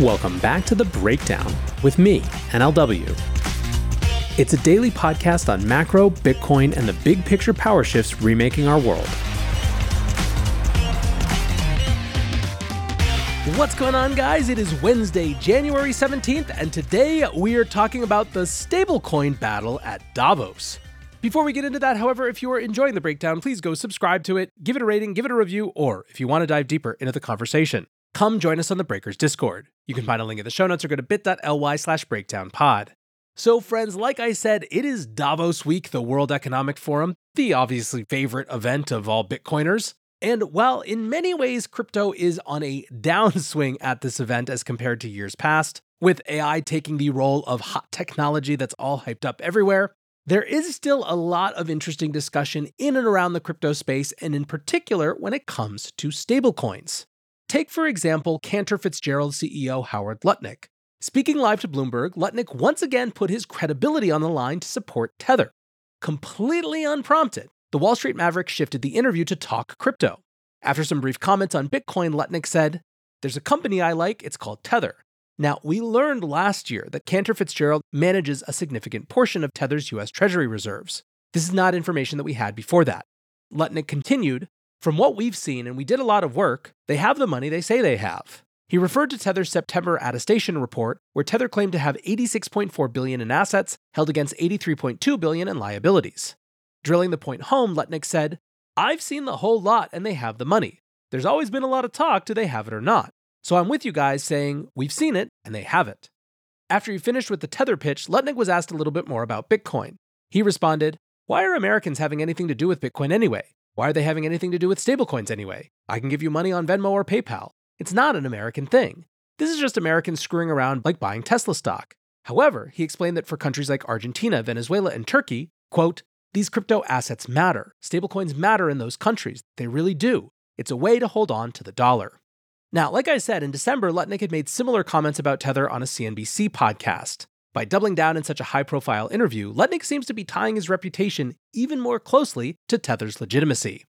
Welcome back to The Breakdown with me, NLW. It's a daily podcast on macro, Bitcoin, and the big picture power shifts remaking our world. What's going on, guys? It is Wednesday, January 17th, and today we are talking about the stablecoin battle at Davos. Before we get into that, however, if you are enjoying the breakdown, please go subscribe to it, give it a rating, give it a review, or if you want to dive deeper into the conversation, come join us on the Breakers Discord. You can mm-hmm. find a link in the show notes or go to bit.ly slash breakdownpod. So, friends, like I said, it is Davos Week, the World Economic Forum, the obviously favorite event of all Bitcoiners. And while in many ways crypto is on a downswing at this event as compared to years past, with AI taking the role of hot technology that's all hyped up everywhere, there is still a lot of interesting discussion in and around the crypto space, and in particular when it comes to stablecoins. Take, for example, Cantor Fitzgerald CEO Howard Lutnick. Speaking live to Bloomberg, Lutnick once again put his credibility on the line to support Tether. Completely unprompted, the Wall Street Maverick shifted the interview to talk crypto. After some brief comments on Bitcoin, Lutnick said, There's a company I like, it's called Tether. Now, we learned last year that Cantor Fitzgerald manages a significant portion of Tether's US Treasury reserves. This is not information that we had before that. Lutnick continued, From what we've seen, and we did a lot of work, they have the money they say they have. He referred to Tether's September attestation report, where Tether claimed to have 86.4 billion in assets held against 83.2 billion in liabilities. Drilling the point home, Lutnick said, I've seen the whole lot and they have the money. There's always been a lot of talk do they have it or not? So I'm with you guys saying we've seen it and they have it. After he finished with the tether pitch, Lutnick was asked a little bit more about Bitcoin. He responded, Why are Americans having anything to do with Bitcoin anyway? Why are they having anything to do with stablecoins anyway? I can give you money on Venmo or PayPal. It's not an American thing. This is just Americans screwing around like buying Tesla stock. However, he explained that for countries like Argentina, Venezuela, and Turkey, quote, these crypto assets matter. Stablecoins matter in those countries. They really do. It's a way to hold on to the dollar. Now, like I said, in December, Lutnick had made similar comments about Tether on a CNBC podcast. By doubling down in such a high profile interview, Lutnick seems to be tying his reputation even more closely to Tether's legitimacy.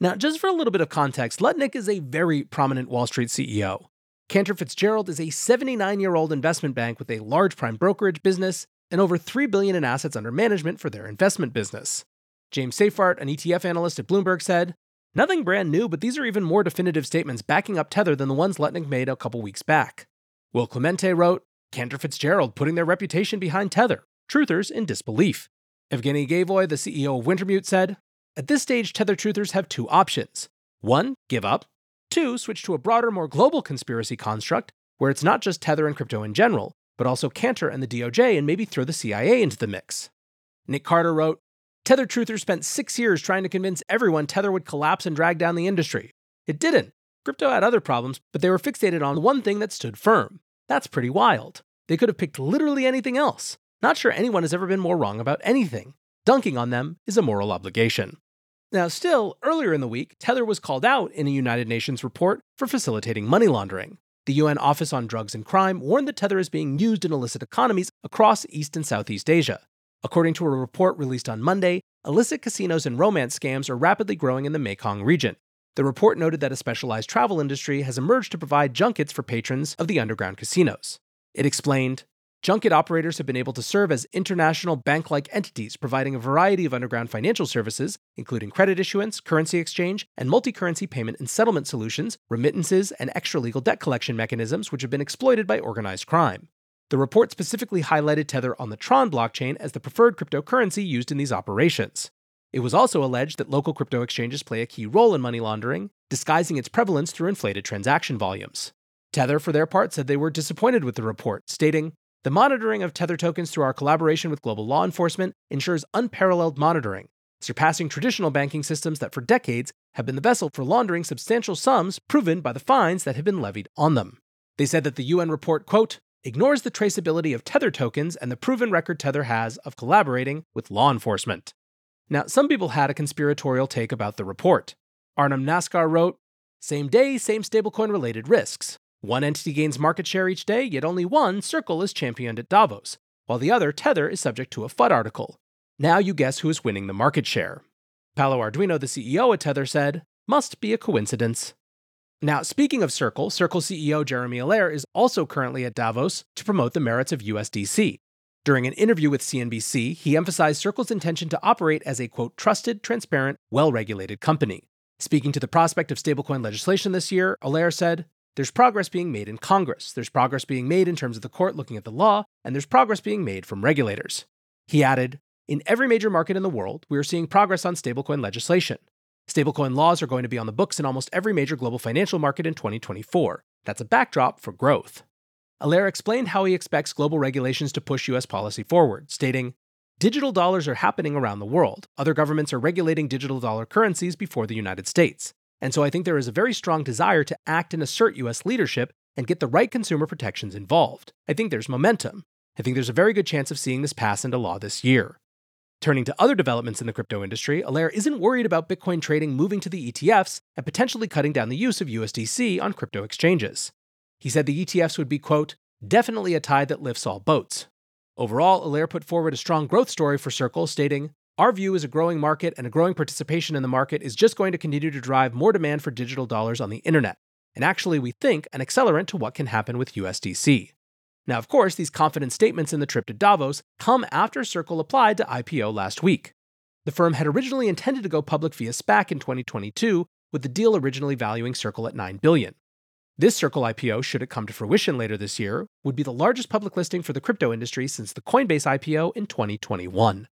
Now, just for a little bit of context, Lutnick is a very prominent Wall Street CEO. Cantor Fitzgerald is a 79 year old investment bank with a large prime brokerage business and over 3 billion in assets under management for their investment business. James Seyffart, an ETF analyst at Bloomberg, said, Nothing brand new, but these are even more definitive statements backing up Tether than the ones Lutnick made a couple weeks back. Will Clemente wrote, Cantor Fitzgerald putting their reputation behind Tether, truthers in disbelief. Evgeny Gaevoy, the CEO of Wintermute, said, At this stage, Tether truthers have two options. One, give up. Two, switch to a broader, more global conspiracy construct, where it's not just Tether and crypto in general, but also Cantor and the DOJ and maybe throw the CIA into the mix. Nick Carter wrote, Tether Truthers spent six years trying to convince everyone Tether would collapse and drag down the industry. It didn't. Crypto had other problems, but they were fixated on one thing that stood firm. That's pretty wild. They could have picked literally anything else. Not sure anyone has ever been more wrong about anything. Dunking on them is a moral obligation. Now, still, earlier in the week, Tether was called out in a United Nations report for facilitating money laundering. The UN Office on Drugs and Crime warned that Tether is being used in illicit economies across East and Southeast Asia. According to a report released on Monday, illicit casinos and romance scams are rapidly growing in the Mekong region. The report noted that a specialized travel industry has emerged to provide junkets for patrons of the underground casinos. It explained Junket operators have been able to serve as international bank like entities, providing a variety of underground financial services, including credit issuance, currency exchange, and multi currency payment and settlement solutions, remittances, and extra legal debt collection mechanisms, which have been exploited by organized crime. The report specifically highlighted Tether on the Tron blockchain as the preferred cryptocurrency used in these operations. It was also alleged that local crypto exchanges play a key role in money laundering, disguising its prevalence through inflated transaction volumes. Tether, for their part, said they were disappointed with the report, stating, The monitoring of Tether tokens through our collaboration with global law enforcement ensures unparalleled monitoring, surpassing traditional banking systems that for decades have been the vessel for laundering substantial sums proven by the fines that have been levied on them. They said that the UN report, quote, ignores the traceability of Tether tokens and the proven record Tether has of collaborating with law enforcement. Now, some people had a conspiratorial take about the report. Arnhem Naskar wrote, Same day, same stablecoin related risks. One entity gains market share each day, yet only one Circle is championed at Davos, while the other, Tether, is subject to a FUD article. Now you guess who is winning the market share. Paolo Ardoino, the CEO at Tether, said, Must be a coincidence. Now, speaking of Circle, Circle CEO Jeremy Allaire is also currently at Davos to promote the merits of USDC. During an interview with CNBC, he emphasized Circle's intention to operate as a quote, trusted, transparent, well regulated company. Speaking to the prospect of stablecoin legislation this year, Allaire said, There's progress being made in Congress, there's progress being made in terms of the court looking at the law, and there's progress being made from regulators. He added, In every major market in the world, we are seeing progress on stablecoin legislation. Stablecoin laws are going to be on the books in almost every major global financial market in 2024. That's a backdrop for growth. Allaire explained how he expects global regulations to push US policy forward, stating, Digital dollars are happening around the world. Other governments are regulating digital dollar currencies before the United States. And so I think there is a very strong desire to act and assert US leadership and get the right consumer protections involved. I think there's momentum. I think there's a very good chance of seeing this pass into law this year. Turning to other developments in the crypto industry, Allaire isn't worried about Bitcoin trading moving to the ETFs and potentially cutting down the use of USDC on crypto exchanges. He said the ETFs would be, quote, definitely a tide that lifts all boats. Overall, Allaire put forward a strong growth story for Circle, stating, Our view is a growing market and a growing participation in the market is just going to continue to drive more demand for digital dollars on the internet, and actually, we think, an accelerant to what can happen with USDC. Now, of course, these confident statements in the trip to Davos come after Circle applied to IPO last week. The firm had originally intended to go public via SPAC in 2022, with the deal originally valuing Circle at 9 billion. This Circle IPO, should it come to fruition later this year, would be the largest public listing for the crypto industry since the Coinbase IPO in 2021.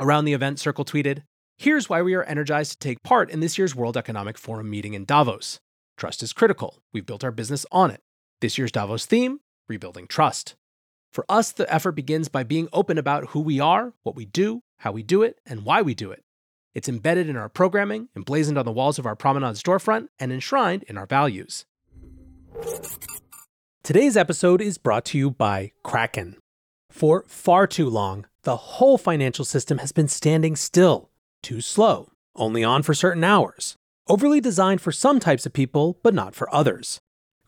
Around the event, Circle tweeted, Here's why we are energized to take part in this year's World Economic Forum meeting in Davos. Trust is critical. We've built our business on it. This year's Davos theme rebuilding trust. For us, the effort begins by being open about who we are, what we do, how we do it, and why we do it. It's embedded in our programming, emblazoned on the walls of our promenade storefront, and enshrined in our values. Today's episode is brought to you by Kraken. For far too long, the whole financial system has been standing still, too slow, only on for certain hours, overly designed for some types of people, but not for others.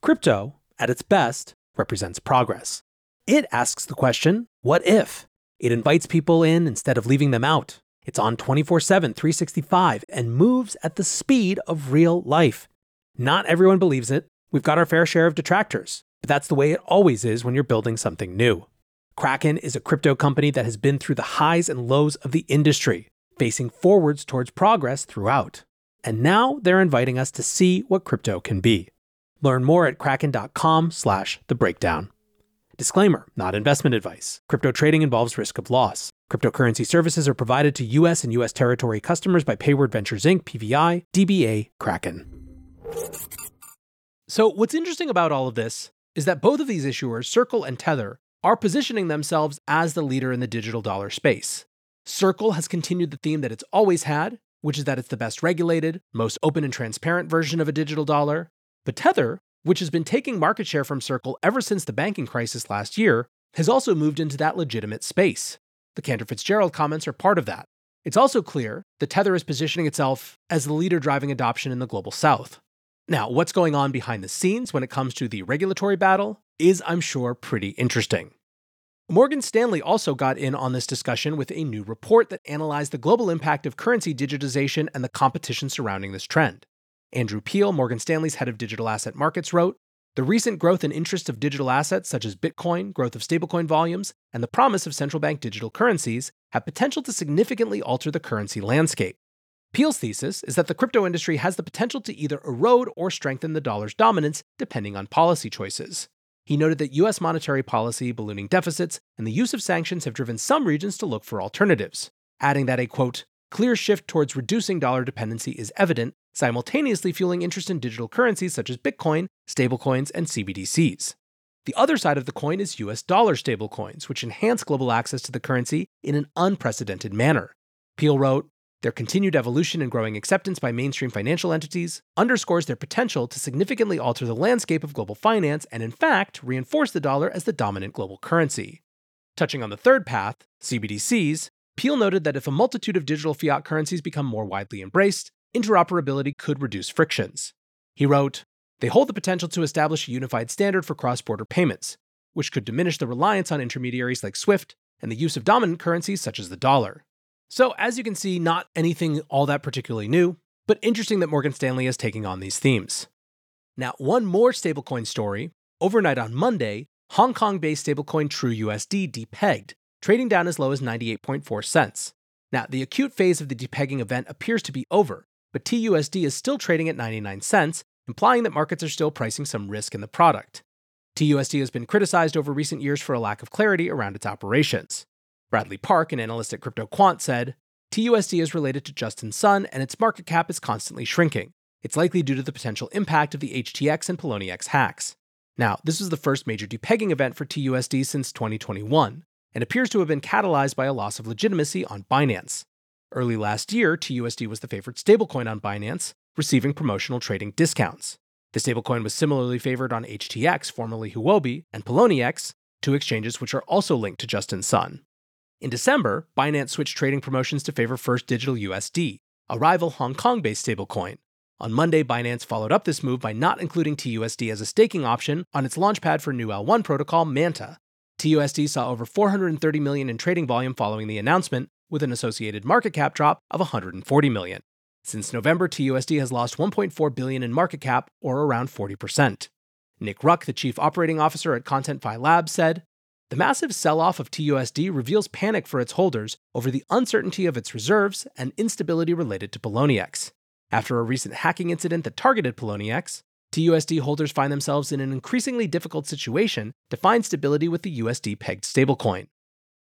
Crypto, at its best, represents progress. It asks the question, what if? It invites people in instead of leaving them out. It's on 24 7, 365, and moves at the speed of real life. Not everyone believes it, We've got our fair share of detractors, but that's the way it always is when you're building something new. Kraken is a crypto company that has been through the highs and lows of the industry, facing forwards towards progress throughout. And now they're inviting us to see what crypto can be. Learn more at kraken.com slash the breakdown. Disclaimer, not investment advice. Crypto trading involves risk of loss. Cryptocurrency services are provided to US and US territory customers by Payward Ventures Inc., PVI, DBA, Kraken. So, what's interesting about all of this is that both of these issuers, Circle and Tether, are positioning themselves as the leader in the digital dollar space. Circle has continued the theme that it's always had, which is that it's the best regulated, most open and transparent version of a digital dollar. But Tether, which has been taking market share from Circle ever since the banking crisis last year, has also moved into that legitimate space. The Cantor Fitzgerald comments are part of that. It's also clear that Tether is positioning itself as the leader driving adoption in the global south. Now, what's going on behind the scenes when it comes to the regulatory battle is, I'm sure, pretty interesting. Morgan Stanley also got in on this discussion with a new report that analyzed the global impact of currency digitization and the competition surrounding this trend. Andrew Peel, Morgan Stanley's head of digital asset markets, wrote The recent growth in interest of digital assets such as Bitcoin, growth of stablecoin volumes, and the promise of central bank digital currencies have potential to significantly alter the currency landscape. Peel's thesis is that the crypto industry has the potential to either erode or strengthen the dollar's dominance depending on policy choices. He noted that US monetary policy, ballooning deficits, and the use of sanctions have driven some regions to look for alternatives, adding that a quote, clear shift towards reducing dollar dependency is evident, simultaneously fueling interest in digital currencies such as Bitcoin, stablecoins, and CBDCs. The other side of the coin is US dollar stablecoins, which enhance global access to the currency in an unprecedented manner. Peel wrote, their continued evolution and growing acceptance by mainstream financial entities underscores their potential to significantly alter the landscape of global finance and, in fact, reinforce the dollar as the dominant global currency. Touching on the third path, CBDCs, Peel noted that if a multitude of digital fiat currencies become more widely embraced, interoperability could reduce frictions. He wrote, They hold the potential to establish a unified standard for cross border payments, which could diminish the reliance on intermediaries like SWIFT and the use of dominant currencies such as the dollar. So, as you can see, not anything all that particularly new, but interesting that Morgan Stanley is taking on these themes. Now, one more stablecoin story. Overnight on Monday, Hong Kong based stablecoin TrueUSD depegged, trading down as low as 98.4 cents. Now, the acute phase of the depegging event appears to be over, but TUSD is still trading at 99 cents, implying that markets are still pricing some risk in the product. TUSD has been criticized over recent years for a lack of clarity around its operations. Bradley Park, an analyst at CryptoQuant, said TUSD is related to Justin Sun and its market cap is constantly shrinking. It's likely due to the potential impact of the HTX and Poloniex hacks. Now, this was the first major depegging event for TUSD since 2021, and appears to have been catalyzed by a loss of legitimacy on Binance. Early last year, TUSD was the favorite stablecoin on Binance, receiving promotional trading discounts. The stablecoin was similarly favored on HTX, formerly Huobi, and Poloniex, two exchanges which are also linked to Justin Sun. In December, Binance switched trading promotions to favor First Digital USD, a rival Hong Kong based stablecoin. On Monday, Binance followed up this move by not including TUSD as a staking option on its launchpad for new L1 protocol, Manta. TUSD saw over 430 million in trading volume following the announcement, with an associated market cap drop of 140 million. Since November, TUSD has lost 1.4 billion in market cap, or around 40%. Nick Ruck, the chief operating officer at ContentFi Labs, said, "The massive sell-off of TUSD reveals panic for its holders over the uncertainty of its reserves and instability related to Poloniex. After a recent hacking incident that targeted Poloniex, TUSD holders find themselves in an increasingly difficult situation to find stability with the USD pegged stablecoin.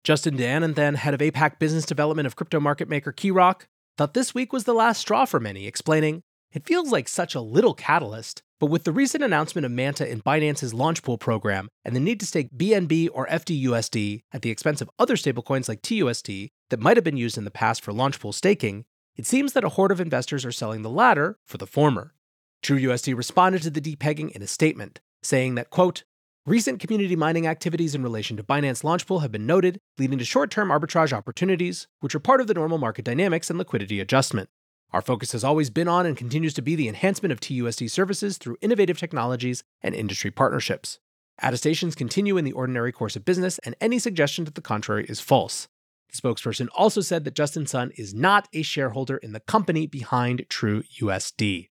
Justin d'Anethan head of APAC business development of crypto market maker Keyrock, thought this week was the last straw for many, explaining, It feels like such a little catalyst, but with the recent announcement of Manta in Binance's launch pool program and the need to stake BNB or FDUSD at the expense of other stablecoins like TUSD that might have been used in the past for launch pool staking, it seems that a horde of investors are selling the latter for the former. TrueUSD responded to the depegging in a statement, saying that, quote, Recent community mining activities in relation to Binance Launchpool have been noted, leading to short term arbitrage opportunities, which are part of the normal market dynamics and liquidity adjustment. Our focus has always been on and continues to be the enhancement of TUSD services through innovative technologies and industry partnerships. Attestations continue in the ordinary course of business, and any suggestion to the contrary is false. The spokesperson also said that Justin Sun is not a shareholder in the company behind True USD.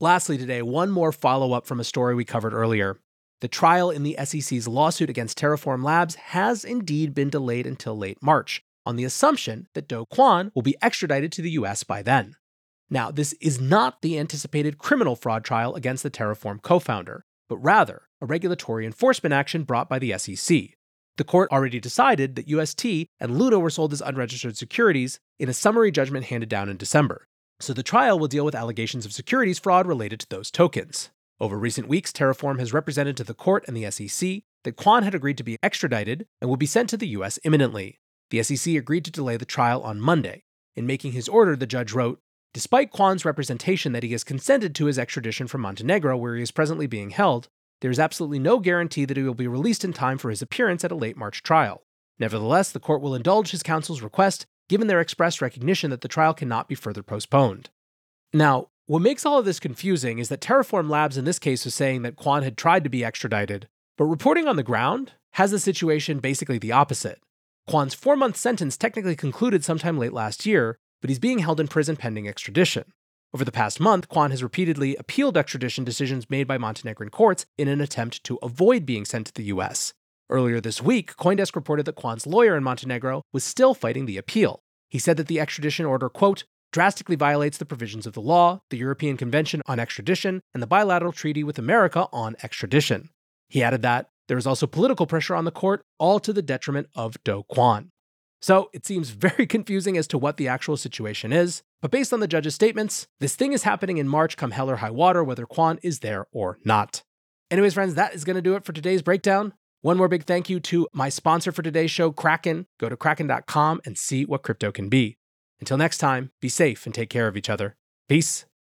Lastly, today, one more follow up from a story we covered earlier. The trial in the SEC's lawsuit against Terraform Labs has indeed been delayed until late March, on the assumption that Do Kwon will be extradited to the US by then. Now, this is not the anticipated criminal fraud trial against the Terraform co founder, but rather a regulatory enforcement action brought by the SEC. The court already decided that UST and Luna were sold as unregistered securities in a summary judgment handed down in December. So the trial will deal with allegations of securities fraud related to those tokens. Over recent weeks, Terraform has represented to the court and the SEC that Kwon had agreed to be extradited and will be sent to the US imminently. The SEC agreed to delay the trial on Monday. In making his order, the judge wrote, Despite Kwon's representation that he has consented to his extradition from Montenegro, where he is presently being held, there is absolutely no guarantee that he will be released in time for his appearance at a late March trial. Nevertheless, the court will indulge his counsel's request, given their express recognition that the trial cannot be further postponed. Now, what makes all of this confusing is that Terraform Labs in this case was saying that Kwon had tried to be extradited, but reporting on the ground has the situation basically the opposite. Kwon's four month sentence technically concluded sometime late last year, but he's being held in prison pending extradition. Over the past month, Kwon has repeatedly appealed extradition decisions made by Montenegrin courts in an attempt to avoid being sent to the US. Earlier this week, Coindesk reported that Kwon's lawyer in Montenegro was still fighting the appeal. He said that the extradition order, quote, drastically violates the provisions of the law, the European Convention on Extradition, and the bilateral treaty with America on extradition. He added that there is also political pressure on the court, all to the detriment of Do Kwon. So it seems very confusing as to what the actual situation is, but based on the judge's statements, this thing is happening in March come hell or high water, whether Kwon is there or not. Anyways, friends, that is going to do it for today's breakdown. One more big thank you to my sponsor for today's show, Kraken. Go to kraken.com and see what crypto can be. Until next time, be safe and take care of each other. Peace.